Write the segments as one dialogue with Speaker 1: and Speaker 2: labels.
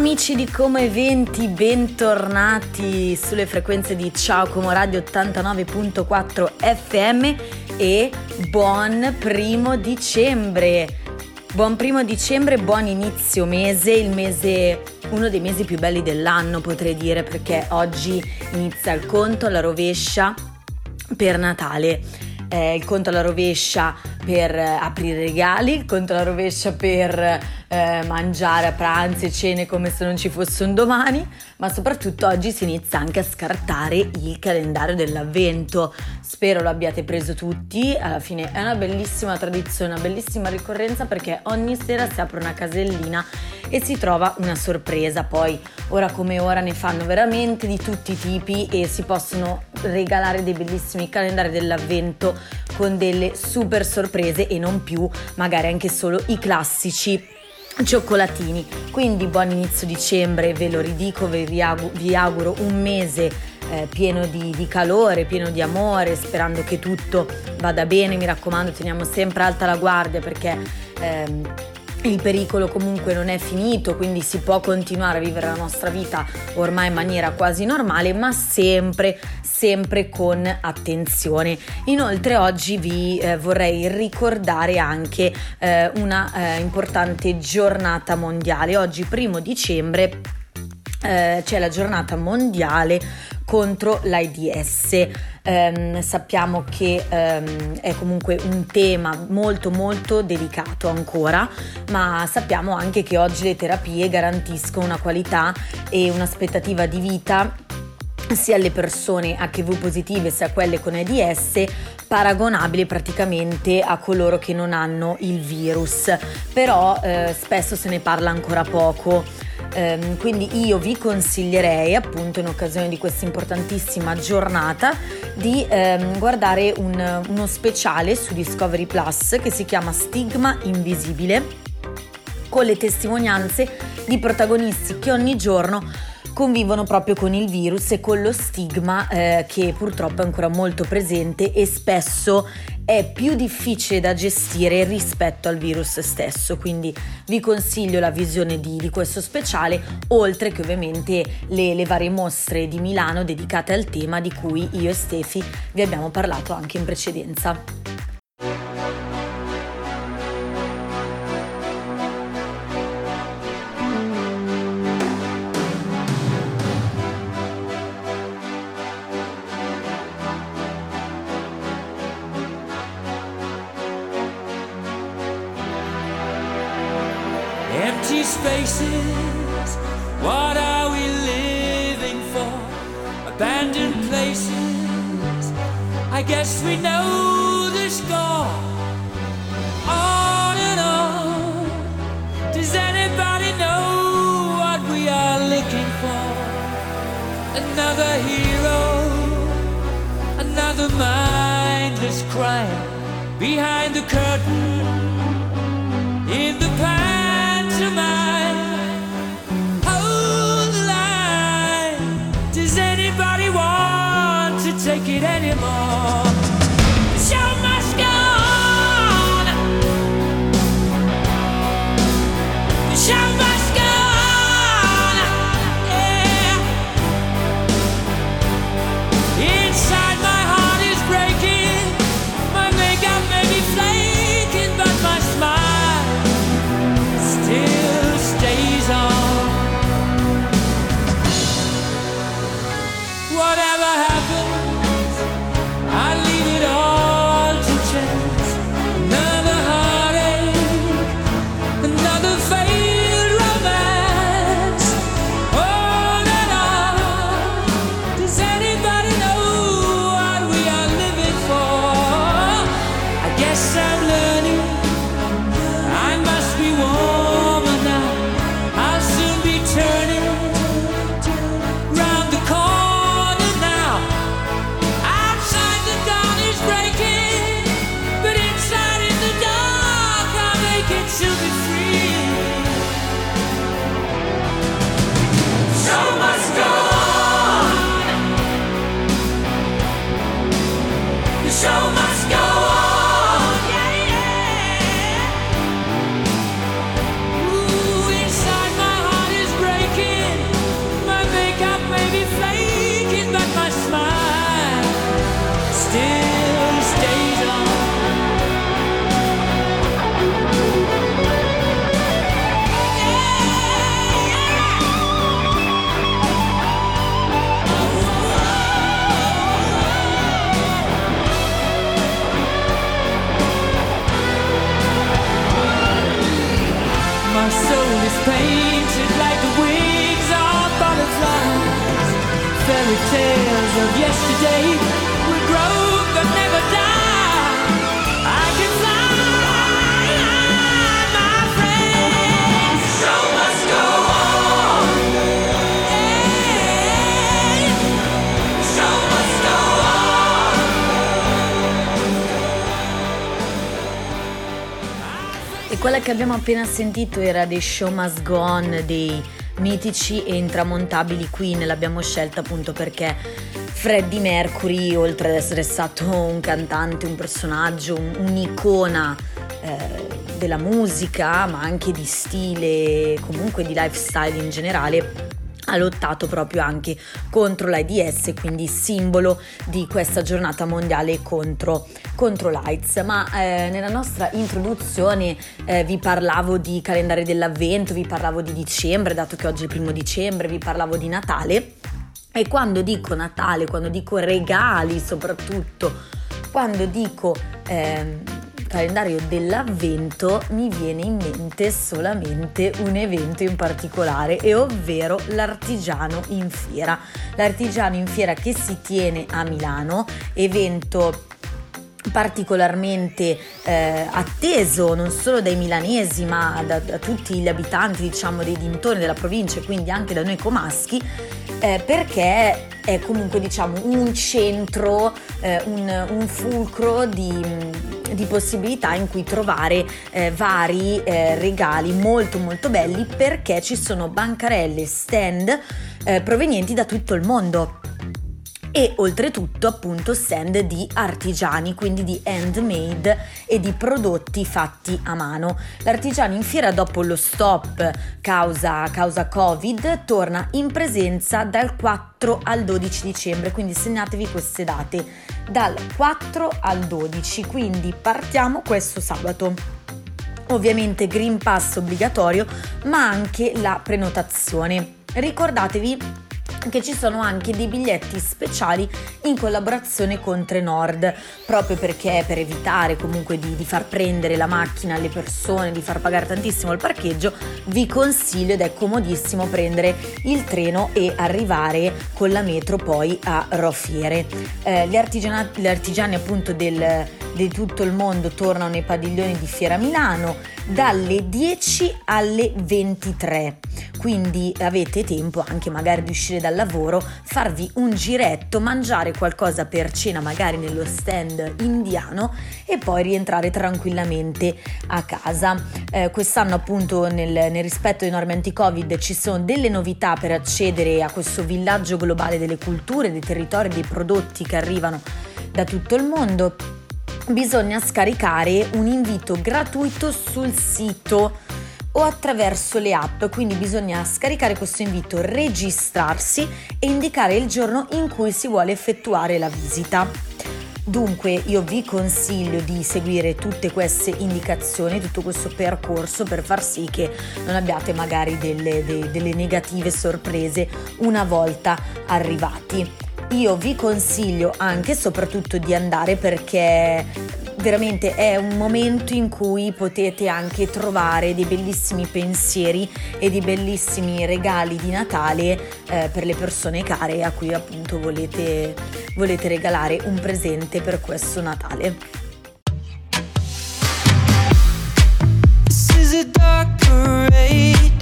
Speaker 1: Amici di Como Eventi, bentornati sulle frequenze di Ciao Como Radio 89.4 FM e buon primo dicembre. Buon primo dicembre, buon inizio mese, il mese, uno dei mesi più belli dell'anno potrei dire perché oggi inizia il conto alla rovescia per Natale. Eh, il conto alla rovescia per aprire regali, il conto alla rovescia per eh, mangiare a pranzi e cene come se non ci fosse un domani, ma soprattutto oggi si inizia anche a scartare il calendario dell'avvento. Spero lo abbiate preso tutti, alla fine è una bellissima tradizione, una bellissima ricorrenza perché ogni sera si apre una casellina e si trova una sorpresa. Poi ora come ora ne fanno veramente di tutti i tipi e si possono regalare dei bellissimi calendari dell'avvento con delle super sorprese e non più magari anche solo i classici cioccolatini. Quindi buon inizio dicembre, ve lo ridico, vi, auguro, vi auguro un mese eh, pieno di, di, calore, pieno di amore, sperando che tutto vada bene. Mi raccomando, teniamo sempre alta la guardia perché... Ehm, il pericolo comunque non è finito, quindi si può continuare a vivere la nostra vita ormai in maniera quasi normale, ma sempre, sempre con attenzione. Inoltre oggi vi eh, vorrei ricordare anche eh, una eh, importante giornata mondiale. Oggi, primo dicembre, eh, c'è la giornata mondiale contro l'AIDS. Um, sappiamo che um, è comunque un tema molto molto delicato ancora, ma sappiamo anche che oggi le terapie garantiscono una qualità e un'aspettativa di vita sia alle persone HIV positive sia a quelle con AIDS paragonabile praticamente a coloro che non hanno il virus, però eh, spesso se ne parla ancora poco. Um, quindi io vi consiglierei appunto in occasione di questa importantissima giornata di um, guardare un, uno speciale su Discovery Plus che si chiama Stigma Invisibile con le testimonianze di protagonisti che ogni giorno convivono proprio con il virus e con lo stigma eh, che purtroppo è ancora molto presente e spesso è più difficile da gestire rispetto al virus stesso. Quindi vi consiglio la visione di, di questo speciale, oltre che ovviamente le, le varie mostre di Milano dedicate al tema di cui io e Stefi vi abbiamo parlato anche in precedenza. I guess we know the score. On and on. Does anybody know what we are looking for? Another hero, another mindless crime behind the curtain in the past Hold the line. Does anybody want to take it anymore? Quella che abbiamo appena sentito era dei Show Must Go On dei mitici e intramontabili Queen, l'abbiamo scelta appunto perché Freddie Mercury, oltre ad essere stato un cantante, un personaggio, un- un'icona eh, della musica, ma anche di stile, comunque di lifestyle in generale, ha lottato proprio anche contro l'AIDS, quindi simbolo di questa giornata mondiale contro, contro l'AIDS. Ma eh, nella nostra introduzione eh, vi parlavo di calendario dell'avvento, vi parlavo di dicembre, dato che oggi è il primo dicembre, vi parlavo di Natale. E quando dico Natale, quando dico regali soprattutto, quando dico ehm, calendario dell'avvento, mi viene in mente solamente un evento in particolare, e ovvero l'artigiano in fiera. L'artigiano in fiera che si tiene a Milano, evento particolarmente eh, atteso non solo dai milanesi ma da, da tutti gli abitanti diciamo dei dintorni della provincia e quindi anche da noi comaschi eh, perché è comunque diciamo un centro, eh, un, un fulcro di, di possibilità in cui trovare eh, vari eh, regali molto molto belli perché ci sono bancarelle, stand eh, provenienti da tutto il mondo e oltretutto appunto stand di artigiani, quindi di handmade e di prodotti fatti a mano. L'artigiano in fiera dopo lo stop causa, causa Covid torna in presenza dal 4 al 12 dicembre, quindi segnatevi queste date, dal 4 al 12, quindi partiamo questo sabato. Ovviamente Green Pass obbligatorio, ma anche la prenotazione. Ricordatevi che ci sono anche dei biglietti speciali in collaborazione con Trenord, proprio perché per evitare comunque di, di, far prendere la macchina alle persone, di far pagare tantissimo il parcheggio, vi consiglio ed è comodissimo prendere il treno e arrivare con la metro poi a Rofiere. Eh, gli, artigiani appunto del, di tutto il mondo tornano nei padiglioni di Fiera Milano dalle 10 alle 23 quindi avete tempo anche magari di uscire dal lavoro farvi un giretto mangiare qualcosa per cena magari nello stand indiano e poi rientrare tranquillamente a casa. Eh, quest'anno appunto nel, nel rispetto dei norme anti-covid ci sono delle novità per accedere a questo villaggio globale delle culture dei territori dei prodotti che arrivano da tutto il mondo. Bisogna scaricare un invito gratuito sul sito o attraverso le app, quindi bisogna scaricare questo invito, registrarsi e indicare il giorno in cui si vuole effettuare la visita. Dunque io vi consiglio di seguire tutte queste indicazioni, tutto questo percorso per far sì che non abbiate magari delle, delle, delle negative sorprese una volta arrivati io vi consiglio anche e soprattutto di andare perché veramente è un momento in cui potete anche trovare dei bellissimi pensieri e dei bellissimi regali di Natale eh, per le persone care a cui appunto volete, volete regalare un presente per questo Natale. This is a dark parade,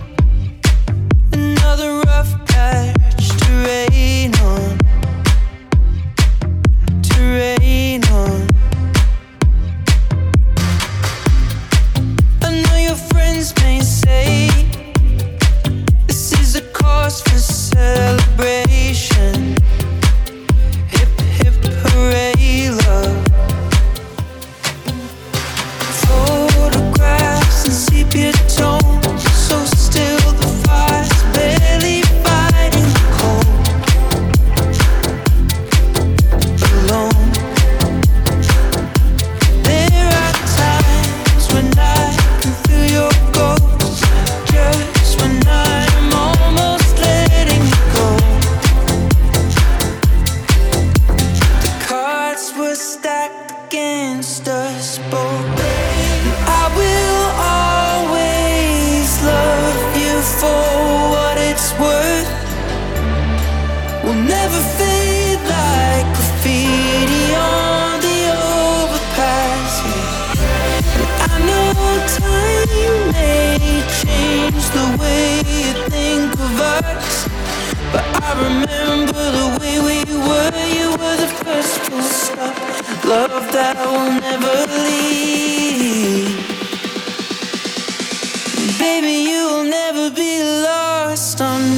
Speaker 2: change the way you think of us, but I remember the way we were. You were the first full stop, love that will never leave. Baby, you'll never be lost on me.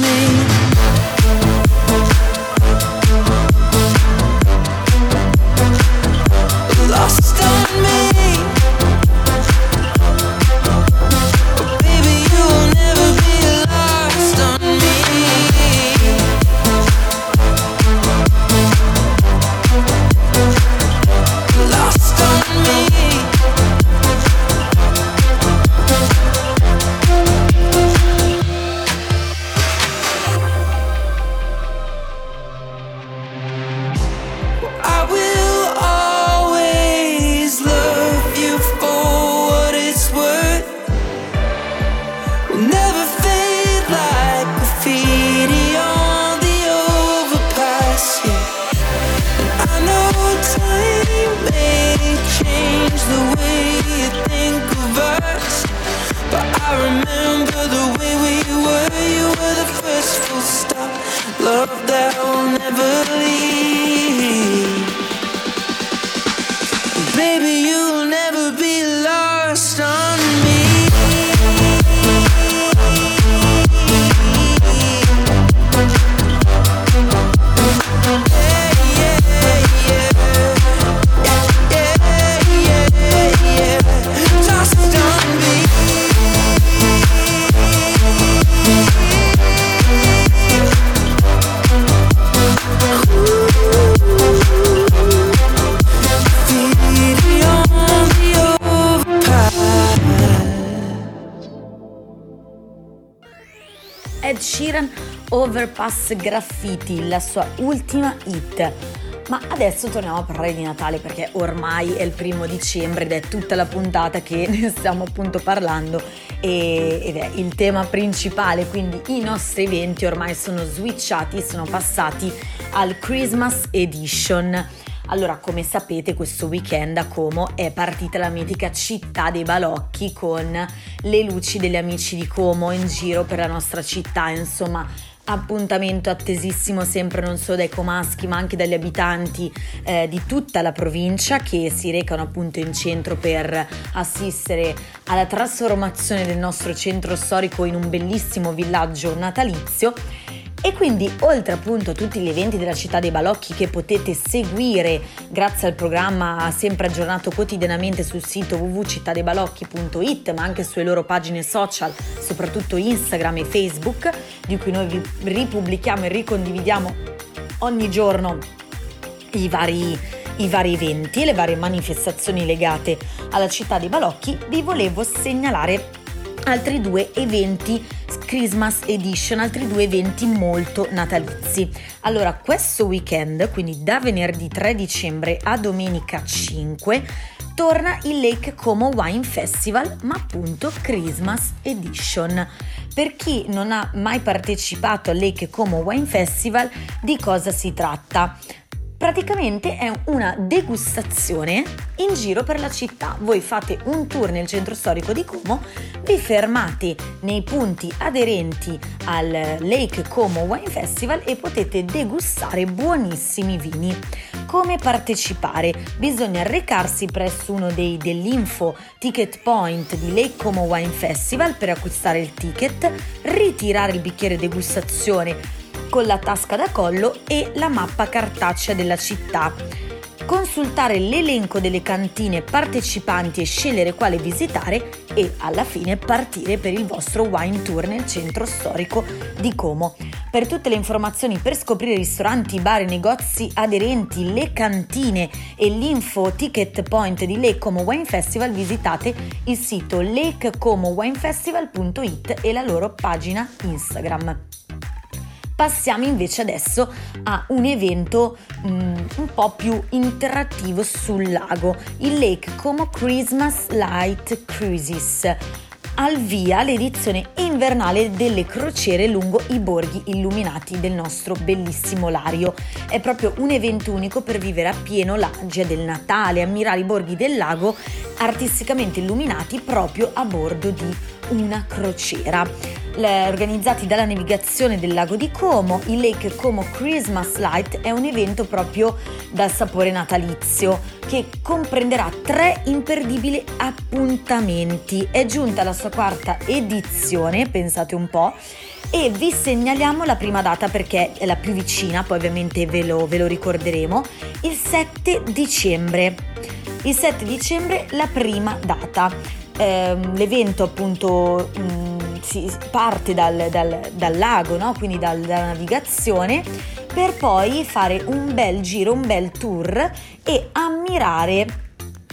Speaker 2: Overpass
Speaker 1: Graffiti, la sua ultima hit. Ma adesso torniamo a parlare di Natale perché ormai è il primo dicembre ed è tutta la puntata che ne stiamo appunto parlando e- ed è il tema principale, quindi i nostri eventi ormai sono switchati, sono passati al Christmas Edition. Allora, come sapete, questo weekend a Como è partita la mitica città dei balocchi con le luci degli amici di Como in giro per la nostra città, insomma, appuntamento attesissimo sempre non solo dai comaschi ma anche dagli abitanti eh, di tutta la provincia che si recano appunto in centro per assistere alla trasformazione del nostro centro storico in un bellissimo villaggio natalizio e quindi, oltre appunto a tutti gli eventi della città dei balocchi che potete seguire grazie al programma sempre aggiornato quotidianamente sul sito www.cittadeibalocchi.it, ma anche sulle loro pagine social, soprattutto Instagram e Facebook, di cui noi vi ripubblichiamo e ricondividiamo ogni giorno i vari, i vari eventi e le varie manifestazioni legate alla città dei balocchi, vi volevo segnalare altri due eventi Christmas Edition, altri due eventi molto natalizi. Allora, questo weekend, quindi da venerdì 3 dicembre a domenica 5, torna il Lake Como Wine Festival, ma appunto Christmas Edition. Per chi non ha mai partecipato al Lake Como Wine Festival, di cosa si tratta? Praticamente è una degustazione in giro per la città. Voi fate un tour nel centro storico di Como, vi fermate nei punti aderenti al Lake Como Wine Festival e potete degustare buonissimi vini. Come partecipare? Bisogna recarsi presso uno dei dell'info ticket point di Lake Como Wine Festival per acquistare il ticket, ritirare il bicchiere degustazione con la tasca da collo e la mappa cartacea della città. Consultare l'elenco delle cantine partecipanti e scegliere quale visitare e alla fine partire per il vostro wine tour nel centro storico di Como. Per tutte le informazioni per scoprire ristoranti, bar negozi aderenti, le cantine e l'info ticket point di Lake Como Wine Festival visitate il sito lakecomowinefestival.it e la loro pagina Instagram. Passiamo invece adesso a un evento mm, un po' più interattivo sul lago, il Lake Como Christmas Light Cruises. al via l'edizione invernale delle crociere lungo i borghi illuminati del nostro bellissimo Lario. È proprio un evento unico per vivere appieno la magia del Natale, ammirare i borghi del lago artisticamente illuminati proprio a bordo di una crociera. Organizzati dalla navigazione del lago di Como, il Lake Como Christmas Light è un evento proprio dal sapore natalizio che comprenderà tre imperdibili appuntamenti. È giunta la sua quarta edizione, pensate un po', e vi segnaliamo la prima data perché è la più vicina, poi ovviamente ve lo, ve lo ricorderemo, il 7 dicembre. Il 7 dicembre la prima data. Ehm, l'evento appunto mh, si parte dal, dal- dal lago, no? quindi dal- dalla navigazione, per poi fare un bel giro, un bel tour e ammirare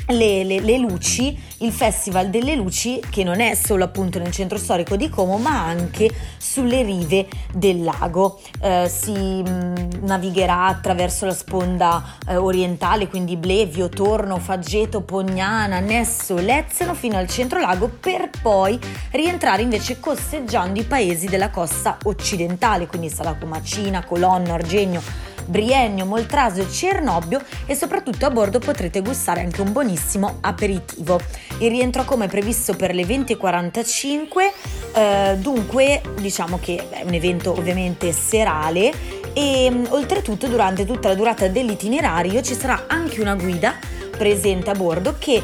Speaker 1: le, le- le luci, il Festival delle Luci che non è solo appunto nel centro storico di Como ma anche sulle rive del lago. Eh, si mh, navigherà attraverso la sponda eh, orientale, quindi Blevio, Torno, Faggeto, Pognana, Nesso, Lezzano fino al centro lago per poi rientrare invece costeggiando i paesi della costa occidentale, quindi Salacomacina, Colonno, Argegno, Briennio, Moltraso e Cernobbio e soprattutto a bordo potrete gustare anche un buonissimo aperitivo. Il rientro come previsto per le 20.45, eh, dunque diciamo che è un evento ovviamente serale e mh, oltretutto durante tutta la durata dell'itinerario ci sarà anche una guida presente a bordo che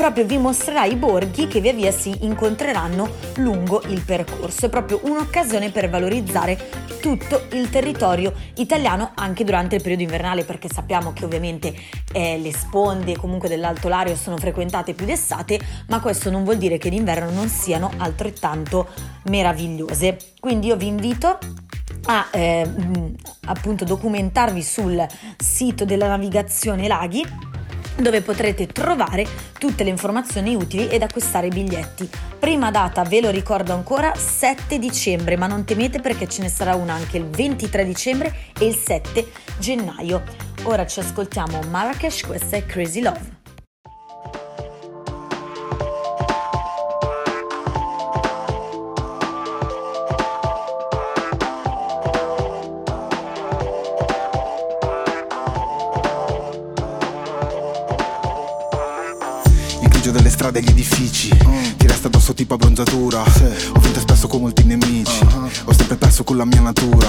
Speaker 1: proprio vi mostrerà i borghi che via via si incontreranno lungo il percorso. È proprio un'occasione per valorizzare tutto il territorio italiano anche durante il periodo invernale perché sappiamo che ovviamente eh, le sponde comunque dell'Alto Lario sono frequentate più d'estate ma questo non vuol dire che d'inverno non siano altrettanto meravigliose. Quindi io vi invito a eh, mh, appunto documentarvi sul sito della navigazione laghi dove potrete trovare tutte le informazioni utili ed acquistare i biglietti. Prima data, ve lo ricordo ancora, 7 dicembre, ma non temete perché ce ne sarà una anche il 23 dicembre e il 7 gennaio. Ora ci ascoltiamo Marrakesh, questa è Crazy Love.
Speaker 3: Grigio delle strade e gli edifici Ti resta addosso tipo abbronzatura Ho vinto spesso con molti nemici. Ho sempre perso con la mia natura.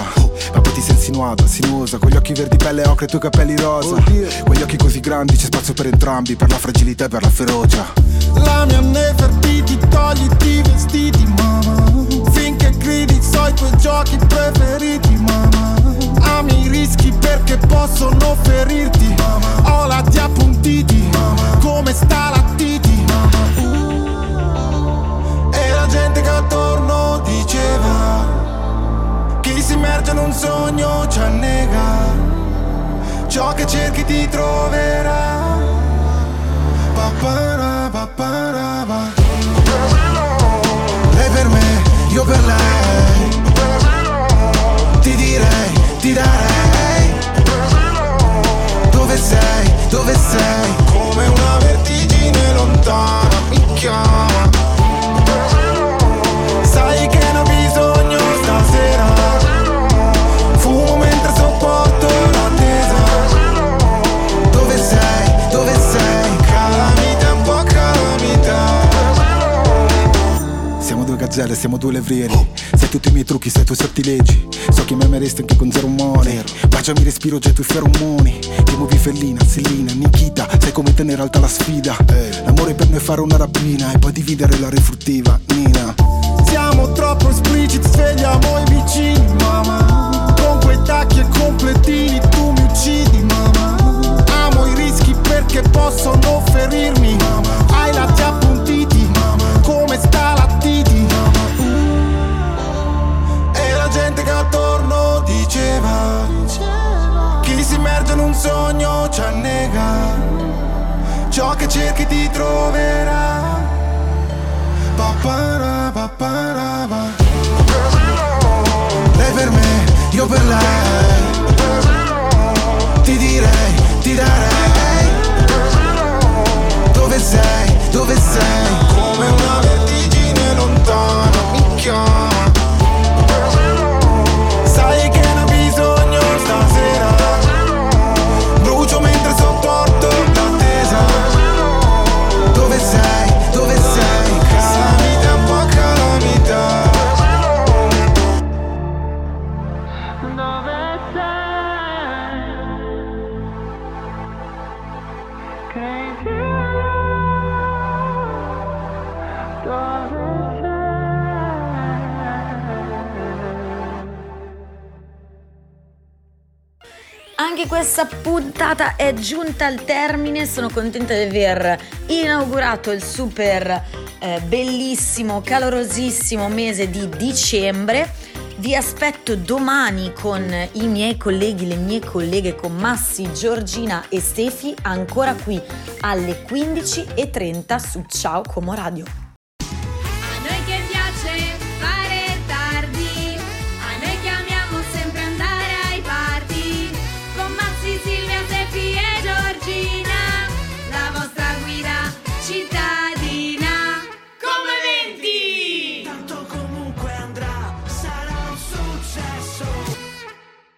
Speaker 3: Ma poi ti sei insinuata, sinuosa Con gli occhi verdi pelle ocre e i tuoi capelli rosa. Quegli occhi così grandi c'è spazio per entrambi Per la fragilità e per la ferocia.
Speaker 4: La mia Nefertiti, togliti i vestiti, mamma Finché gridi so i tuoi giochi preferiti, mamma Ami i rischi perché possono ferirti Ho la ti appuntiti, come sta la E la gente che attorno diceva Chi si immerge in un sogno ci annega. Ciò che cerchi ti troverà. Papara, papara, pa.
Speaker 3: Lei per me, io per lei Siamo due gazzelle, siamo due levrieri Sai tutti i miei trucchi, sai i tuoi sortilegi So che mi ameresti anche con zero money Baciami respiro, getto i feromoni. Ti muovi fellina, Selina, Nikita Sai come tenere alta la sfida. L'amore per noi è fare una rapina E poi dividere la refruttiva, Nina
Speaker 4: Papara, papara, pa.
Speaker 3: Lei per me, io per lei
Speaker 1: giunta al termine. Sono contenta di aver inaugurato il super eh, bellissimo, calorosissimo mese di dicembre. Vi aspetto domani con i miei colleghi, le mie colleghe, con Massi, Giorgina e Stefi, ancora qui alle 15.30 su Ciao Como Radio.